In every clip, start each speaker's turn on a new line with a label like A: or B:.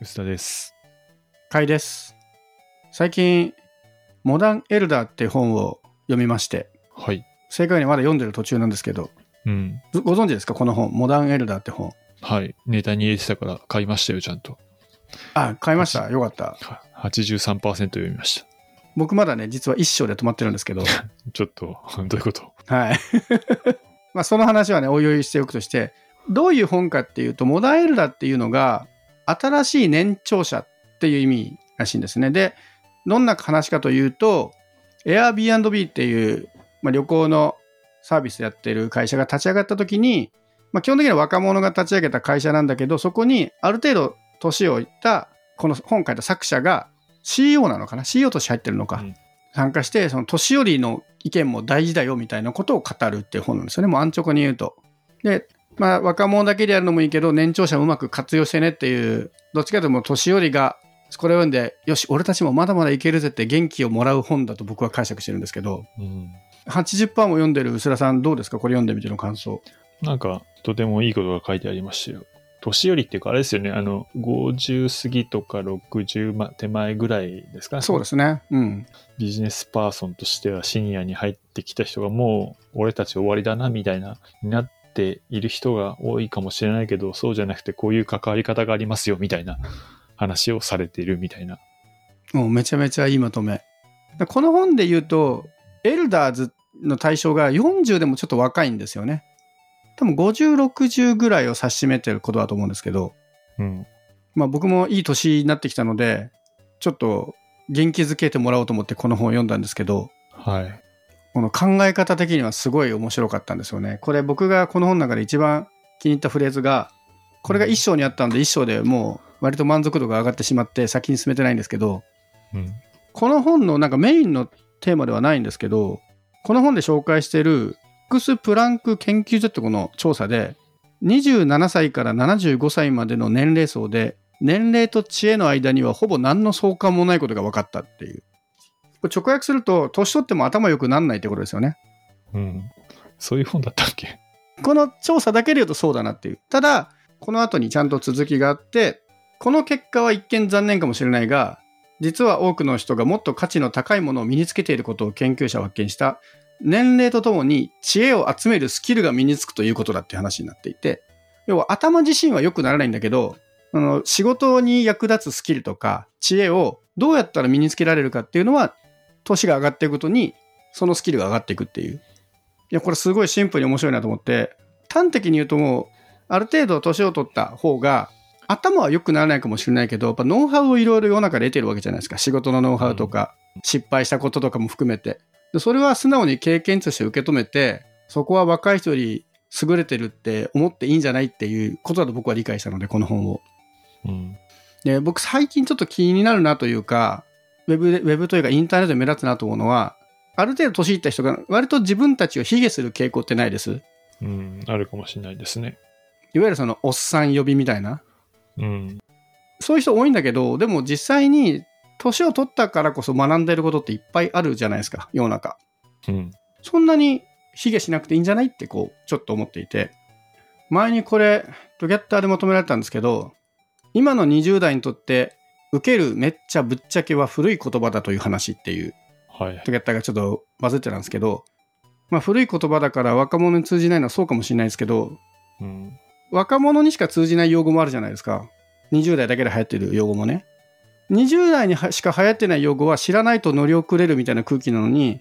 A: 薄田です。
B: かいです。最近、モダンエルダーって本を読みまして、
A: はい。
B: 正確にまだ読んでる途中なんですけど、
A: うん。
B: ごご存知ですか？この本、モダンエルダーって本。
A: はい。ネタに入れてたから買いましたよ、ちゃんと。
B: あ、買いました。よかった。
A: は83%読みました。
B: 僕まだね、実は一章で止まってるんですけど、
A: ちょっと、どういうこと？
B: はい。まあ、その話はね、おいおいしておくとして、どういう本かっていうと、モダンエルダーっていうのが、新しい年長者っていう意味らしいんですね。で、どんな話かというと、Airbnb っていう、まあ、旅行のサービスやってる会社が立ち上がった時に、まあ、基本的には若者が立ち上げた会社なんだけど、そこにある程度年をいった、この本書いた作者が CEO なのかな ?CEO として入ってるのか。
A: うん
B: 参加して、その年寄りの意見も大事だよみたいなことを語るっていう本なんですよね。もう安直に言うと。で、まあ若者だけでやるのもいいけど、年長者をうまく活用してねっていう、どっちかというともう年寄りがこれを読んで、よし、俺たちもまだまだいけるぜって元気をもらう本だと僕は解釈してるんですけど、
A: うん。
B: 80%も読んでる薄田さんどうですか？これ読んでみての感想。
A: なんか、とてもいいことが書いてありましたよ。年寄りっていうか、あれですよね。あの、50過ぎとか60ま手前ぐらいですか？ね。
B: そうですね。うん。
A: ビジネスパーソンとしてはシニアに入ってきた人がもう俺たち終わりだなみたいなになっている人が多いかもしれないけどそうじゃなくてこういう関わり方がありますよみたいな話をされているみたいな。
B: もうめちゃめちゃいいまとめ。でこの本で言うと、エルダーズの対象が40でもちょっと若いんですよね。多分50、60ぐらいを指し示ってることだと思うんですけど、
A: うん。
B: まあ僕もいい年になってきたので、ちょっと元気づけてもらおうと思ってこの本を読んだんですけど、
A: はい。
B: この考え方的にはすごい面白かったんですよね。これ僕がこの本の中で一番気に入ったフレーズが、これが一章にあったんで一章でもう割と満足度が上がってしまって先に進めてないんですけど、
A: うん。
B: この本のなんかメインのテーマではないんですけど、この本で紹介している X プランク研究所ってこの調査で、27歳から75歳までの年齢層で、年齢と知恵の間にはほぼ何の相関もないことが分かったっていう。これ直訳すると、年取っても頭良くなんないってことですよね。
A: うん。そういう本だったっけ？
B: この調査だけで言うとそうだなっていう。ただ、この後にちゃんと続きがあって、この結果は一見残念かもしれないが、実は多くの人がもっと価値の高いものを身につけていることを研究者は発見した、年齢とともに知恵を集めるスキルが身につくということだって話になっていて、要は頭自身は良くならないんだけど、あの仕事に役立つスキルとか知恵をどうやったら身につけられるかっていうのは、年が上がっていくごとに、そのスキルが上がっていくっていう。いや、これすごいシンプルに面白いなと思って、端的に言うともう、ある程度年を取った方が、頭は良くならないかもしれないけど、やっぱノウハウをいろいろ世の中で得てるわけじゃないですか。仕事のノウハウとか、失敗したこととかも含めて。でそれは素直に経験として受け止めて、そこは若い人より優れてるって思っていいんじゃないっていうことだと僕は理解したので、この本を。
A: うん。
B: で、僕最近ちょっと気になるなというか、ウェブで、ウェブというかインターネットで目立つなと思うのは、ある程度年いった人が割と自分たちを卑下する傾向ってないです？
A: うん。あるかもしれないですね。
B: いわゆるそのおっさん呼びみたいな。
A: うん。
B: そういう人多いんだけど、でも実際に年を取ったからこそ学んでることっていっぱいあるじゃないですか、世の中。
A: うん。
B: そんなに卑下しなくていいんじゃないってこう、ちょっと思っていて。前にこれ、トギャッターでまとめられたんですけど、今の20代にとって、受けるめっちゃぶっちゃけは古い言葉だという話っていう
A: はい。
B: トギャッターがちょっとバズってたんですけど、まあ古い言葉だから若者に通じないのはそうかもしれないですけど、
A: うん。
B: 若者にしか通じない用語もあるじゃないですか。20代だけで流行ってる用語もね。20代にはしか流行ってない用語は知らないと乗り遅れるみたいな空気なのに、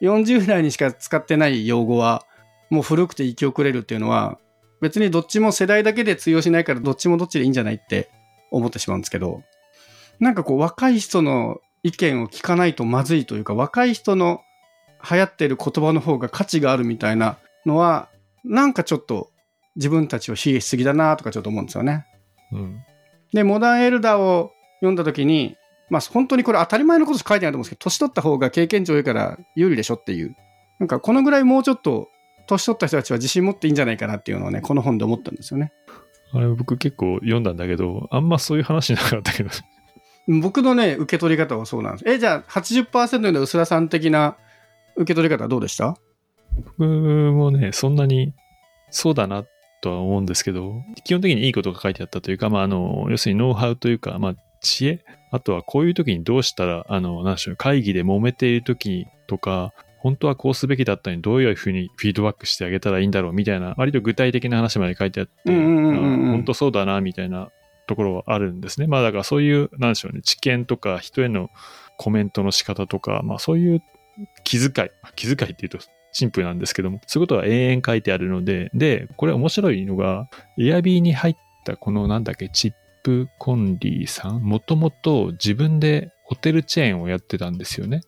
B: 40代にしか使ってない用語はもう古くて生き遅れるっていうのは、別にどっちも世代だけで通用しないからどっちもどっちでいいんじゃないって思ってしまうんですけど、なんかこう若い人の意見を聞かないとまずいというか、若い人の流行ってる言葉の方が価値があるみたいなのは、なんかちょっと自分たちを卑下しすぎだなとかちょっと思うんですよね。
A: うん。
B: で、モダンエルダーを読んだ時に、まあ本当にこれ当たり前のことしか書いてないと思うんですけど、年取った方が経験値多いから有利でしょっていう。なんかこのぐらいもうちょっと年取った人たちは自信持っていいんじゃないかなっていうのをね、この本で思ったんですよね。
A: あれ僕結構読んだんだけど、あんまそういう話なかったけど。
B: 僕のね、受け取り方はそうなんです。え、じゃあ80%の薄田さん的な受け取り方はどうでした？
A: 僕もね、そんなにそうだなとは思うんですけど、基本的にいいことが書いてあったというか、まあ、あの、要するにノウハウというか、まあ、知恵？あとはこういう時にどうしたら、あの、なんでしょう、会議で揉めている時とか、本当はこうすべきだったのにどういうふうにフィードバックしてあげたらいいんだろうみたいな、割と具体的な話まで書いてあって、
B: うんうんうんうん。
A: あ本当そうだな、みたいなところはあるんですね。まあだからそういう、なんでしょうね、知見とか人へのコメントの仕方とか、まあそういう気遣い、気遣いっていうとシンプルなんですけども、そういうことは永遠書いてあるので、で、これ面白いのが、エアビーに入ったこのなんだっけ、チップコンリーさん、もともと自分でホテルチェーンをやってたんですよね。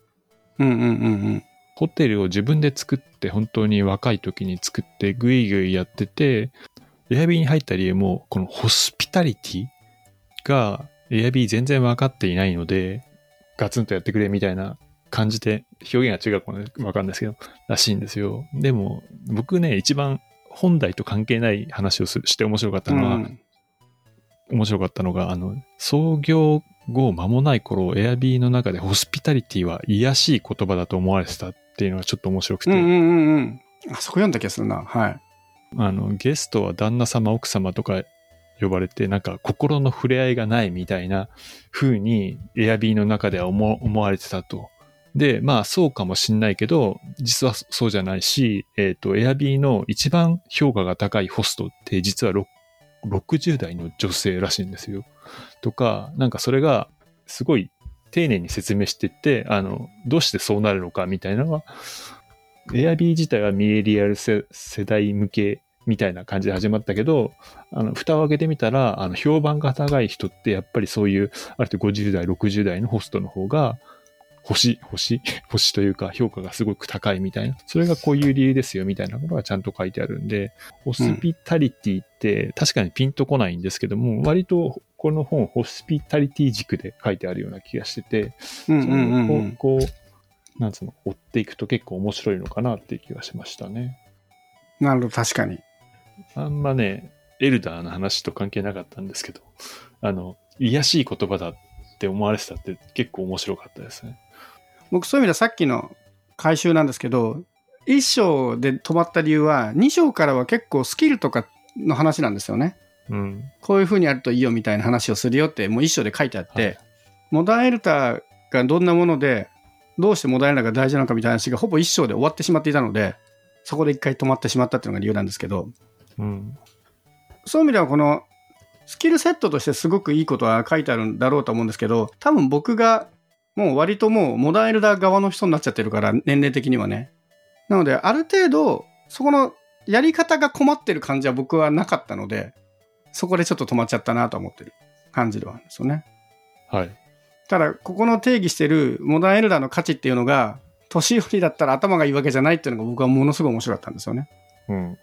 B: うんうんうんうん。
A: ホテルを自分で作って、本当に若い時に作って、ぐいぐいやってて、エアビーに入った理由も、このホスピタリティが、エアビー全然分かっていないので、ガツンとやってくれみたいな感じで、表現が違うかもね分かんないですけど、らしいんですよ。でも、僕ね、一番本題と関係ない話をすして面白かったのは、
B: うん
A: 面白かったのが、あの、創業後間もない頃、エアビーの中でホスピタリティは癒やしい言葉だと思われてたっていうのがちょっと面白くて、
B: うんうんうんうん。あそこ読んだ気がするな。はい。
A: あの、ゲストは旦那様、奥様とか呼ばれて、なんか心の触れ合いがないみたいな風に、エアビーの中では思われてたと。で、まあそうかもしんないけど、実はそうじゃないし、えっ、と、エアビーの一番評価が高いホストって実は60代の女性らしいんですよ。とか、なんかそれがすごい丁寧に説明してって、あの、どうしてそうなるのかみたいなのが、エアビー自体はミレリアル世世代向けみたいな感じで始まったけど、あの、蓋を開けてみたら、あの、評判が高い人ってやっぱりそういう、ある程度50代、60代のホストの方が、星、星、星というか評価がすごく高いみたいな。それがこういう理由ですよみたいなことがちゃんと書いてあるんで、ホスピタリティって確かにピンとこないんですけども、割とこの本、ホスピタリティ軸で書いてあるような気がしてて、
B: うんうんうんうん。
A: こう、こうなんつうの、追っていくと結構面白いのかなっていう気がしましたね。
B: なるほど、確かに。
A: あんまね、エルダーの話と関係なかったんですけど、あの、癒やしい言葉だって思われてたって結構面白かったですね。
B: 僕そういう意味ではさっきの回収なんですけど、1章で止まった理由は、2章からは結構スキルとかの話なんですよね。
A: うん。
B: こういう風にやるといいよみたいな話をするよって、もう1章で書いてあって、
A: はい
B: モダンエルターがどんなもので、どうしてモダンエルターが大事なのかみたいな話がほぼ1章で終わってしまっていたので、そこで一回止まってしまったっていうのが理由なんですけど、
A: うん。
B: そういう意味ではこのスキルセットとしてすごくいいことは書いてあるんだろうと思うんですけど、多分僕がもう割ともうモダンエルダー側の人になっちゃってるから、年齢的にはね。なので、ある程度、そこのやり方が困ってる感じは僕はなかったので、そこでちょっと止まっちゃったなと思ってる感じではあるんですよね。
A: はい。
B: ただ、ここの定義してるモダンエルダーの価値っていうのが、年寄りだったら頭がいいわけじゃないっていうのが僕はものすごい面白かったんですよね。
A: うん。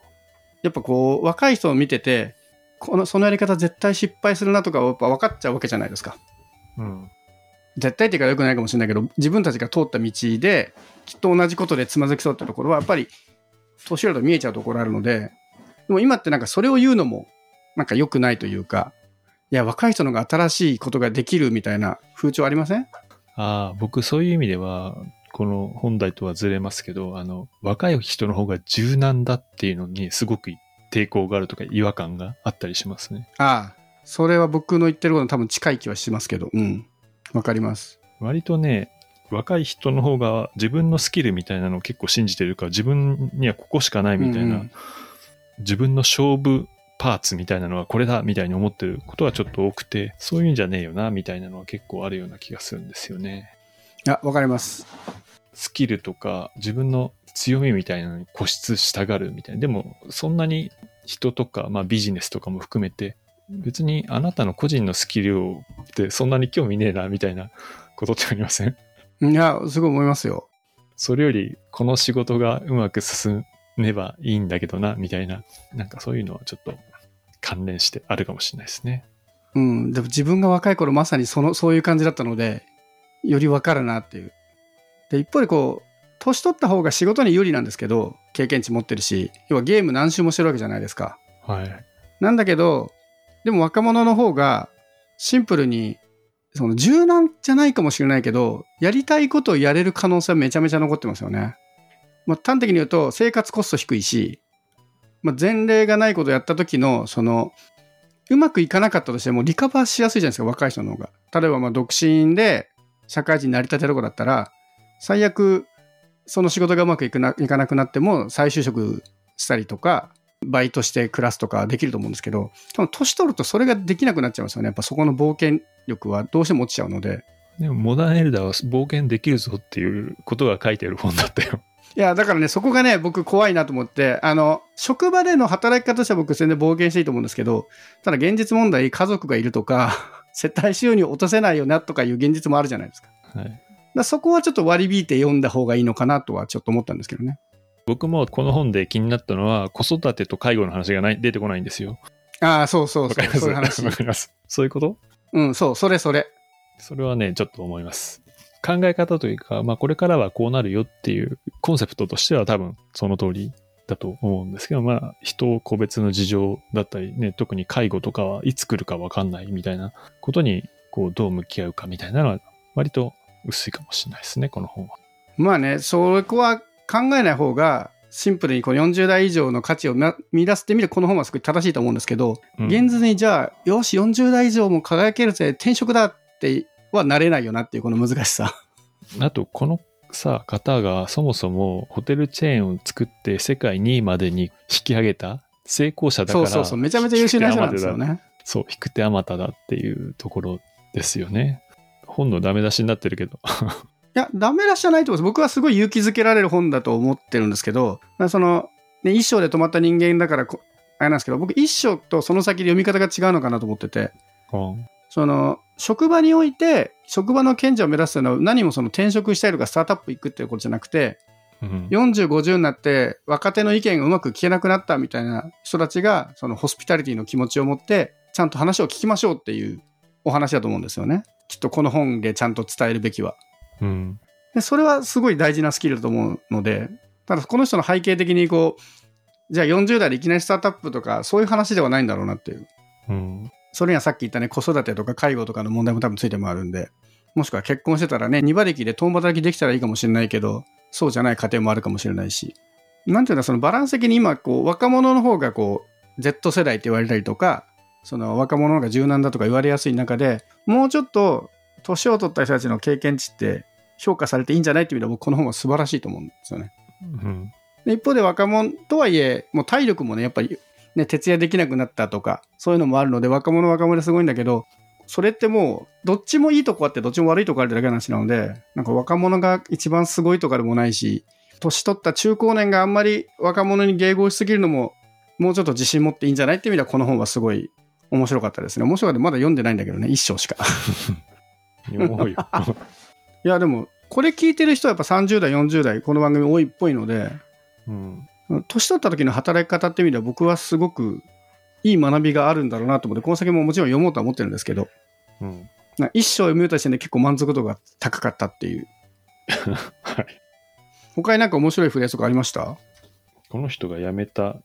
B: やっぱこう、若い人を見てて、この、そのやり方絶対失敗するなとかやっぱ分かっちゃうわけじゃないですか。
A: うん。
B: 絶対っていうか良くないかもしれないけど、自分たちが通った道で、きっと同じことでつまずきそうってところは、やっぱり、年寄りと見えちゃうところあるので、でも今ってなんかそれを言うのも、なんか良くないというか、いや、若い人の方が新しいことができるみたいな風潮ありません？
A: ああ、僕そういう意味では、この本題とはずれますけど、あの、若い人の方が柔軟だっていうのにすごく抵抗があるとか違和感があったりしますね。
B: ああ、それは僕の言ってることに多分近い気はしますけど、うん。わかります。
A: 割とね、若い人の方が自分のスキルみたいなのを結構信じてるから、自分にはここしかないみたいな、
B: うんうん
A: 自分の勝負パーツみたいなのはこれだみたいに思ってることはちょっと多くて、そういうんじゃねえよなみたいなのは結構あるような気がするんですよね。
B: いや、わかります。
A: スキルとか自分の強みみたいなのに固執したがるみたいな。でも、そんなに人とか、まあビジネスとかも含めて、別にあなたの個人のスキルをってそんなに興味ねえなみたいなことってありません？
B: いや、すごい思いますよ。
A: それよりこの仕事がうまく進めばいいんだけどな、みたいな、なんかそういうのはちょっと関連してあるかもしれないですね。
B: うん。でも自分が若い頃まさにその、そういう感じだったので、よりわかるなっていう。で、一方でこう、年取った方が仕事に有利なんですけど、経験値持ってるし、要はゲーム何周もしてるわけじゃないですか。
A: はい。
B: なんだけど、でも若者の方がシンプルに、その柔軟じゃないかもしれないけど、やりたいことをやれる可能性はめちゃめちゃ残ってますよね。まあ端的に言うと生活コスト低いし、まあ、前例がないことをやった時の、その、うまくいかなかったとしてもリカバーしやすいじゃないですか、若い人の方が。例えば、まあ、独身で社会人になりたての子だったら、最悪、その仕事がうまくいくないかなくなっても、再就職したりとか、バイトして暮らすとかできると思うんですけど、多分年取るとそれができなくなっちゃいますよね。やっぱそこの冒険力はどうしても落ちちゃうので。
A: でも、モダンエルダーは冒険できるぞっていうことが書いてある本だったよ。
B: いや、だからね、そこがね、僕怖いなと思って、あの、職場での働き方としては僕全然冒険していいと思うんですけど、ただ現実問題、家族がいるとか、世帯収入落とせないよなとかいう現実もあるじゃないですか。
A: はい。
B: らそこはちょっと割り引いて読んだ方がいいのかなとはちょっと思ったんですけどね。
A: 僕もこの本で気になったのは、子育てと介護の話がない出てこないんですよ。
B: ああ、そうそうそう、
A: わ。かります？そういうこと？
B: うん、そう、それそれ。
A: それはね、ちょっと思います。考え方というか、まあこれからはこうなるよっていうコンセプトとしては多分その通りだと思うんですけど、まあ人個別の事情だったりね、特に介護とかはいつ来るかわかんないみたいなことにこうどう向き合うかみたいなのは割と薄いかもしれないですね、この本は。
B: まあね、そこは考えない方が、シンプルにこの40代以上の価値を見出すってみるこの本はすごい正しいと思うんですけど、
A: うん
B: 現実にじゃあ、よし、40代以上も輝けるぜ、転職だってはなれないよなっていうこの難しさ。
A: あと、このさ、方がそもそもホテルチェーンを作って世界2位までに引き上げた成功者だから。
B: そうそうそう、めちゃめちゃ優秀な人なんですよね。
A: そう、引く手あまただっていうところですよね。本のダメ出しになってるけど。
B: いや、ダメ出しじゃないと思います。僕はすごい勇気づけられる本だと思ってるんですけど、まあその、ね、一生で止まった人間だからこ、あれなんですけど、僕一生とその先で読み方が違うのかなと思ってて、
A: うん
B: その、職場において、職場の賢者を目指すというのは何もその転職したりとかスタートアップ行くっていうことじゃなくて、
A: うん
B: 40、50になって若手の意見がうまく聞けなくなったみたいな人たちが、そのホスピタリティの気持ちを持って、ちゃんと話を聞きましょうっていうお話だと思うんですよね。きっとこの本でちゃんと伝えるべきは。
A: うん。
B: でそれはすごい大事なスキルだと思うので、ただこの人の背景的にこう、じゃあ40代でいきなりスタートアップとかそういう話ではないんだろうなっていう。
A: うん。
B: それにはさっき言ったね、子育てとか介護とかの問題も多分ついてもあるんで、もしくは結婚してたらね、二馬力で共働きできたらいいかもしれないけど、そうじゃない家庭もあるかもしれないし、なんていうの、そのバランス的に今、こう、若者の方がこう、Z 世代って言われたりとか、その若者の方が柔軟だとか言われやすい中で、もうちょっと、年を取った人たちの経験値って評価されていいんじゃないっていう意味では僕この本は素晴らしいと思うんですよね。
A: うん。
B: で一方で若者とはいえ、もう体力もね、やっぱり、ね、徹夜できなくなったとか、そういうのもあるので、若者は若者ですごいんだけど、それってもう、どっちもいいとこあって、どっちも悪いとこあるだけの話なので、なんか若者が一番すごいとかでもないし、年取った中高年があんまり若者に迎合しすぎるのも、もうちょっと自信持っていいんじゃないって意味では、この本はすごい面白かったですね。面白かった。まだ読んでないんだけどね、一章しか。
A: い
B: や、でも、これ聞いてる人はやっぱ30代、40代、この番組多いっぽいので、
A: うん。
B: 年取った時の働き方って意味では僕はすごくいい学びがあるんだろうなと思って、この先ももちろん読もうとは思ってるんですけど、
A: うん。
B: な一生読み終えた時点で結構満足度が高かったっていう。
A: はい。
B: 他になんか面白いフレーズとかありました？
A: この人が辞めた、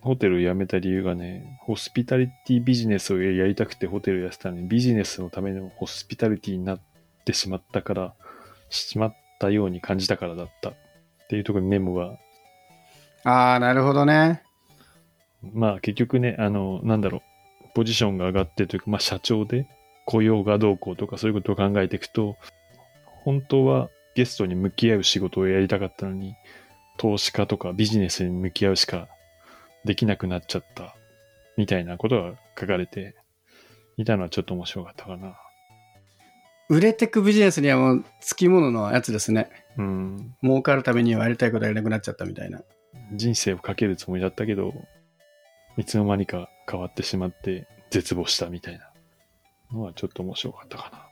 A: ホテルを辞めた理由がね、ホスピタリティビジネスをやりたくてホテルをやってたのに、ビジネスのためのホスピタリティになってしまったから、しまったように感じたからだった。っていうところにメモが、
B: ああ、なるほどね。
A: まあ結局ね、あの、なんだろう、ポジションが上がってというか、まあ社長で雇用がどうこうとかそういうことを考えていくと、本当はゲストに向き合う仕事をやりたかったのに、投資家とかビジネスに向き合うしかできなくなっちゃった、みたいなことが書かれていたのはちょっと面白かったかな。
B: 売れてくビジネスにはもう付き物のやつですね。
A: うん。
B: 儲かるためにはやりたいことやれなくなっちゃったみたいな。
A: 人生をかけるつもりだったけど、いつの間にか変わってしまって絶望したみたいなのはちょっと面白かったかな。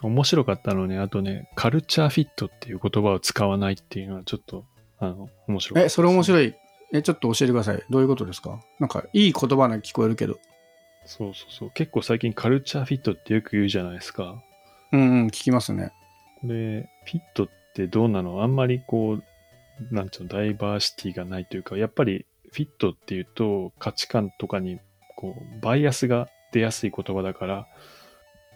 A: 面白かったのね、あとね、カルチャーフィットっていう言葉を使わないっていうのはちょっと、あの、面白かった
B: え、それ面
A: い。
B: 白い。え、ちょっと教えてください。どういうことですか？なんか、いい言葉な聞こえるけど。
A: そうそうそう。結構最近カルチャーフィットってよく言うじゃないですか。
B: うんうん、聞きますね。
A: これ、フィットってどうなの？あんまりこう、なんちゅうの、ダイバーシティがないというか、やっぱりフィットっていうと価値観とかに、こう、バイアスが出やすい言葉だから、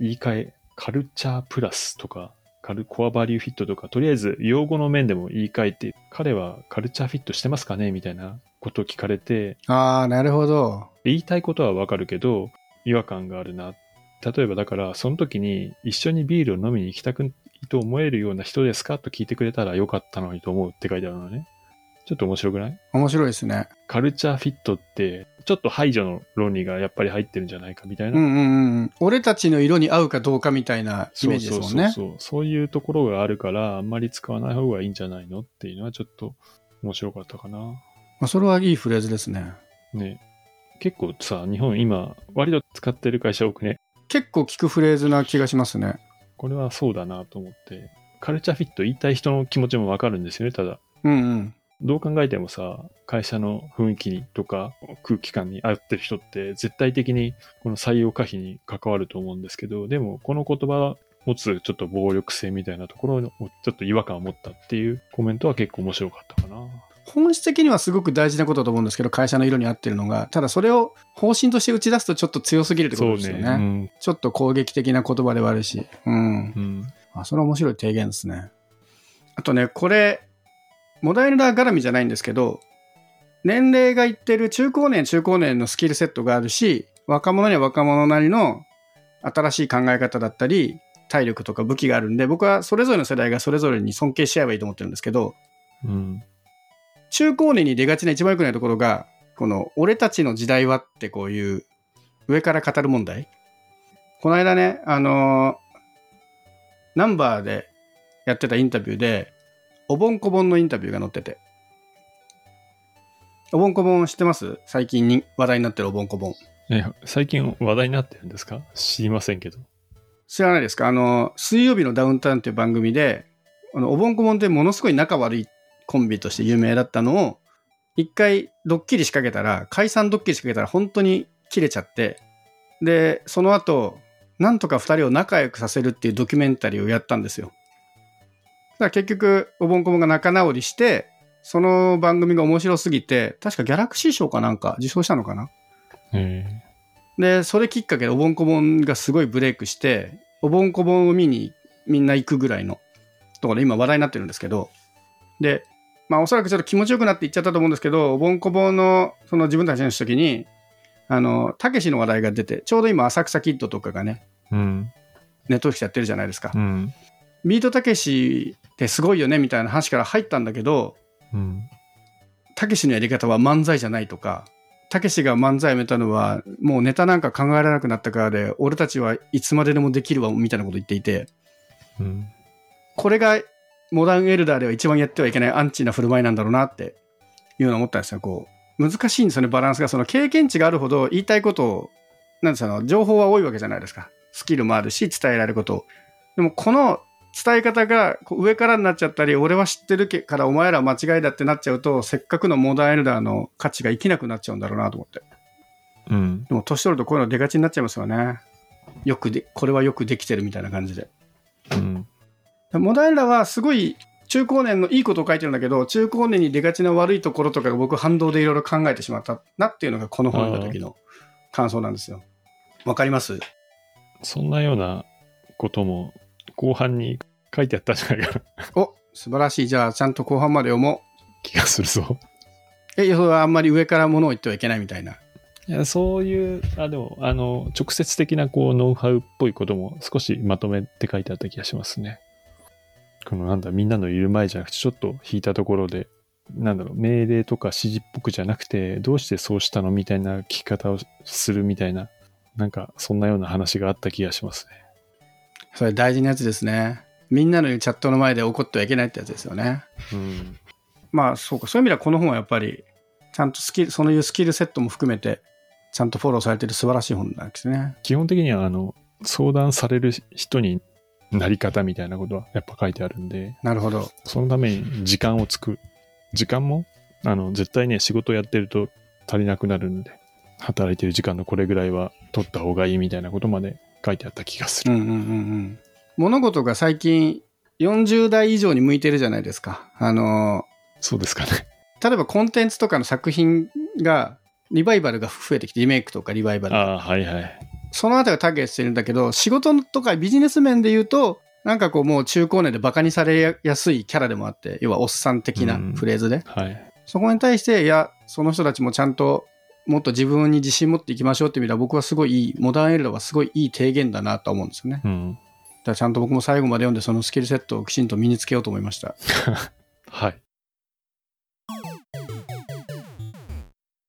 A: 言い換え、カルチャープラスとかカルコアバリューフィットとか、とりあえず用語の面でも言い換えて、彼はカルチャーフィットしてますかねみたいなことを聞かれて、
B: ああ、なるほど。
A: 言いたいことはわかるけど、違和感があるな。例えばだから、その時に一緒にビールを飲みに行きたくいと思えるような人ですか？と聞いてくれたらよかったのにと思うって書いてあるのね。ちょっと面白くない？
B: 面白いですね。
A: カルチャーフィットって、ちょっと排除の論理がやっぱり入ってるんじゃないかみたいな。
B: うんうんうん。俺たちの色に合うかどうかみたいなイメージですもんね。
A: そうそうそうそう。いうところがあるから、あんまり使わない方がいいんじゃないのっていうのはちょっと面白かったかな。
B: まあ、それはいいフレーズですね。
A: ね。結構さ、日本今、割と使ってる会社多くね、
B: 結構聞くフレーズな気がしますね。
A: これはそうだなと思って、カルチャーフィット言いたい人の気持ちもわかるんですよね、ただ。
B: うんうん。
A: どう考えてもさ、会社の雰囲気にとか空気感に合ってる人って絶対的にこの採用可否に関わると思うんですけど、でもこの言葉を持つちょっと暴力性みたいなところをちょっと違和感を持ったっていうコメントは結構面白かったかな。
B: 本質的にはすごく大事なことだと思うんですけど、会社の色に合ってるのが。ただそれを方針として打ち出すとちょっと強すぎるってことですよね。
A: うん。
B: ちょっと攻撃的な言葉ではあるし。うん。
A: うん。
B: あ、それは面白い提言ですね。あとね、これ、モダイルダー絡みじゃないんですけど、年齢がいってる中高年、中高年のスキルセットがあるし、若者には若者なりの新しい考え方だったり、体力とか武器があるんで、僕はそれぞれの世代がそれぞれに尊敬し合えばいいと思ってるんですけど、
A: うん。
B: 中高年に出がちな一番良くないところが、この、俺たちの時代はってこういう、上から語る問題。この間ね、あのーナンバーでやってたインタビューで、おぼんこぼんのインタビューが載ってて。おぼんこぼん知ってます？最近に話題になってるおぼんこぼん。
A: え、最近話題になってるんですか？知りませんけど。
B: 知らないですか？あの、水曜日のダウンタウンっていう番組で、あの、おぼんこぼんってものすごい仲悪いコンビとして有名だったのを、一回ドッキリ仕掛けたら、解散ドッキリ仕掛けたら本当に切れちゃって、で、その後、なんとか二人を仲良くさせるっていうドキュメンタリーをやったんですよ。だから結局、おぼんこぼんが仲直りして、その番組が面白すぎて、確かギャラクシー賞かなんか受賞したのかな？
A: え
B: で、それきっかけでおぼんこぼんがすごいブレイクして、おぼんこぼんを見にみんな行くぐらいのところで今話題になってるんですけど、で、まあおそらくちょっと気持ちよくなって言っちゃったと思うんですけど、おぼんこぼんのその自分たちの時に、あの、たけしの話題が出て、ちょうど今浅草キッドとかがね、
A: うん。
B: ネットフリックスやってるじゃないですか。
A: うん。
B: ビートたけしってすごいよねみたいな話から入ったんだけど、
A: うん。
B: たけしのやり方は漫才じゃないとか、たけしが漫才やめたのは、もうネタなんか考えられなくなったからで、俺たちはいつまででもできるわ、みたいなこと言っていて、
A: うん。
B: これがモダンエルダーでは一番やってはいけないアンチな振る舞いなんだろうなっていうのを思ったんですよ。こう、難しいんですよね、バランスが。その経験値があるほど言いたいことを、なんですか、情報は多いわけじゃないですか。スキルもあるし、伝えられること。でも、この伝え方が上からになっちゃったり、俺は知ってるけからお前らは間違いだってなっちゃうと、せっかくのモダンエルダーの価値が生きなくなっちゃうんだろうなと思って。
A: うん。
B: でも、年取るとこういうの出がちになっちゃいますよね。よくで、これはよくできてるみたいな感じで。
A: うん。
B: モダンエルダーはすごい中高年のいいことを書いてるんだけど、中高年に出がちな悪いところとかが僕反動でいろいろ考えてしまったなっていうのがこの本読んだ時の感想なんですよ。わかります？
A: そんなようなことも後半に書いてあったんじゃないかな
B: お、素晴らしい。じゃあちゃんと後半まで読も
A: 気がするぞ。
B: う。え、それはあんまり上から物を言ってはいけないみたいな。
A: いや、そういう、あ、でも、あの、直接的な、こう、ノウハウっぽいことも少しまとめて書いてあった気がしますね。この、なんだ、みんなのいる前じゃなくて、ちょっと引いたところで、なんだろう、命令とか指示っぽくじゃなくて、どうしてそうしたのみたいな聞き方をするみたいな、なんか、そんなような話があった気がしますね。
B: それ大事なやつですね。みんなのチャットの前で怒ってはいけないってやつですよね。
A: うん。
B: まあそうか。そういう意味ではこの本はやっぱり、ちゃんとスキル、そのいうスキルセットも含めて、ちゃんとフォローされてる素晴らしい本なんですね。
A: 基本的には、あの、相談される人になり方みたいなことはやっぱ書いてあるんで、
B: なるほど。
A: そのために時間をつく。時間も、あの、絶対ね、仕事やってると足りなくなるんで、働いてる時間のこれぐらいは取った方がいいみたいなことまで書いてあった気がする。
B: うんうんうんうん。物事が最近40代以上に向いてるじゃないですか。あの、
A: そうですかね。
B: 例えばコンテンツとかの作品が、リバイバルが増えてきて、リメイクとかリバイバル。
A: ああ、はいはい。
B: そのあたりをターゲットしてるんだけど、仕事とかビジネス面で言うと、なんかこうもう中高年でバカにされやすいキャラでもあって、要はおっさん的なフレーズで。
A: はい。
B: そこに対して、いや、その人たちもちゃんともっと自分に自信持っていきましょうっていう意味では僕はすごいいい、モダンエルダはすごいいい提言だなと思うんですよね。だか
A: うん。
B: らちゃんと僕も最後まで読んでそのスキルセットをきちんと身につけようと思いました。
A: はい。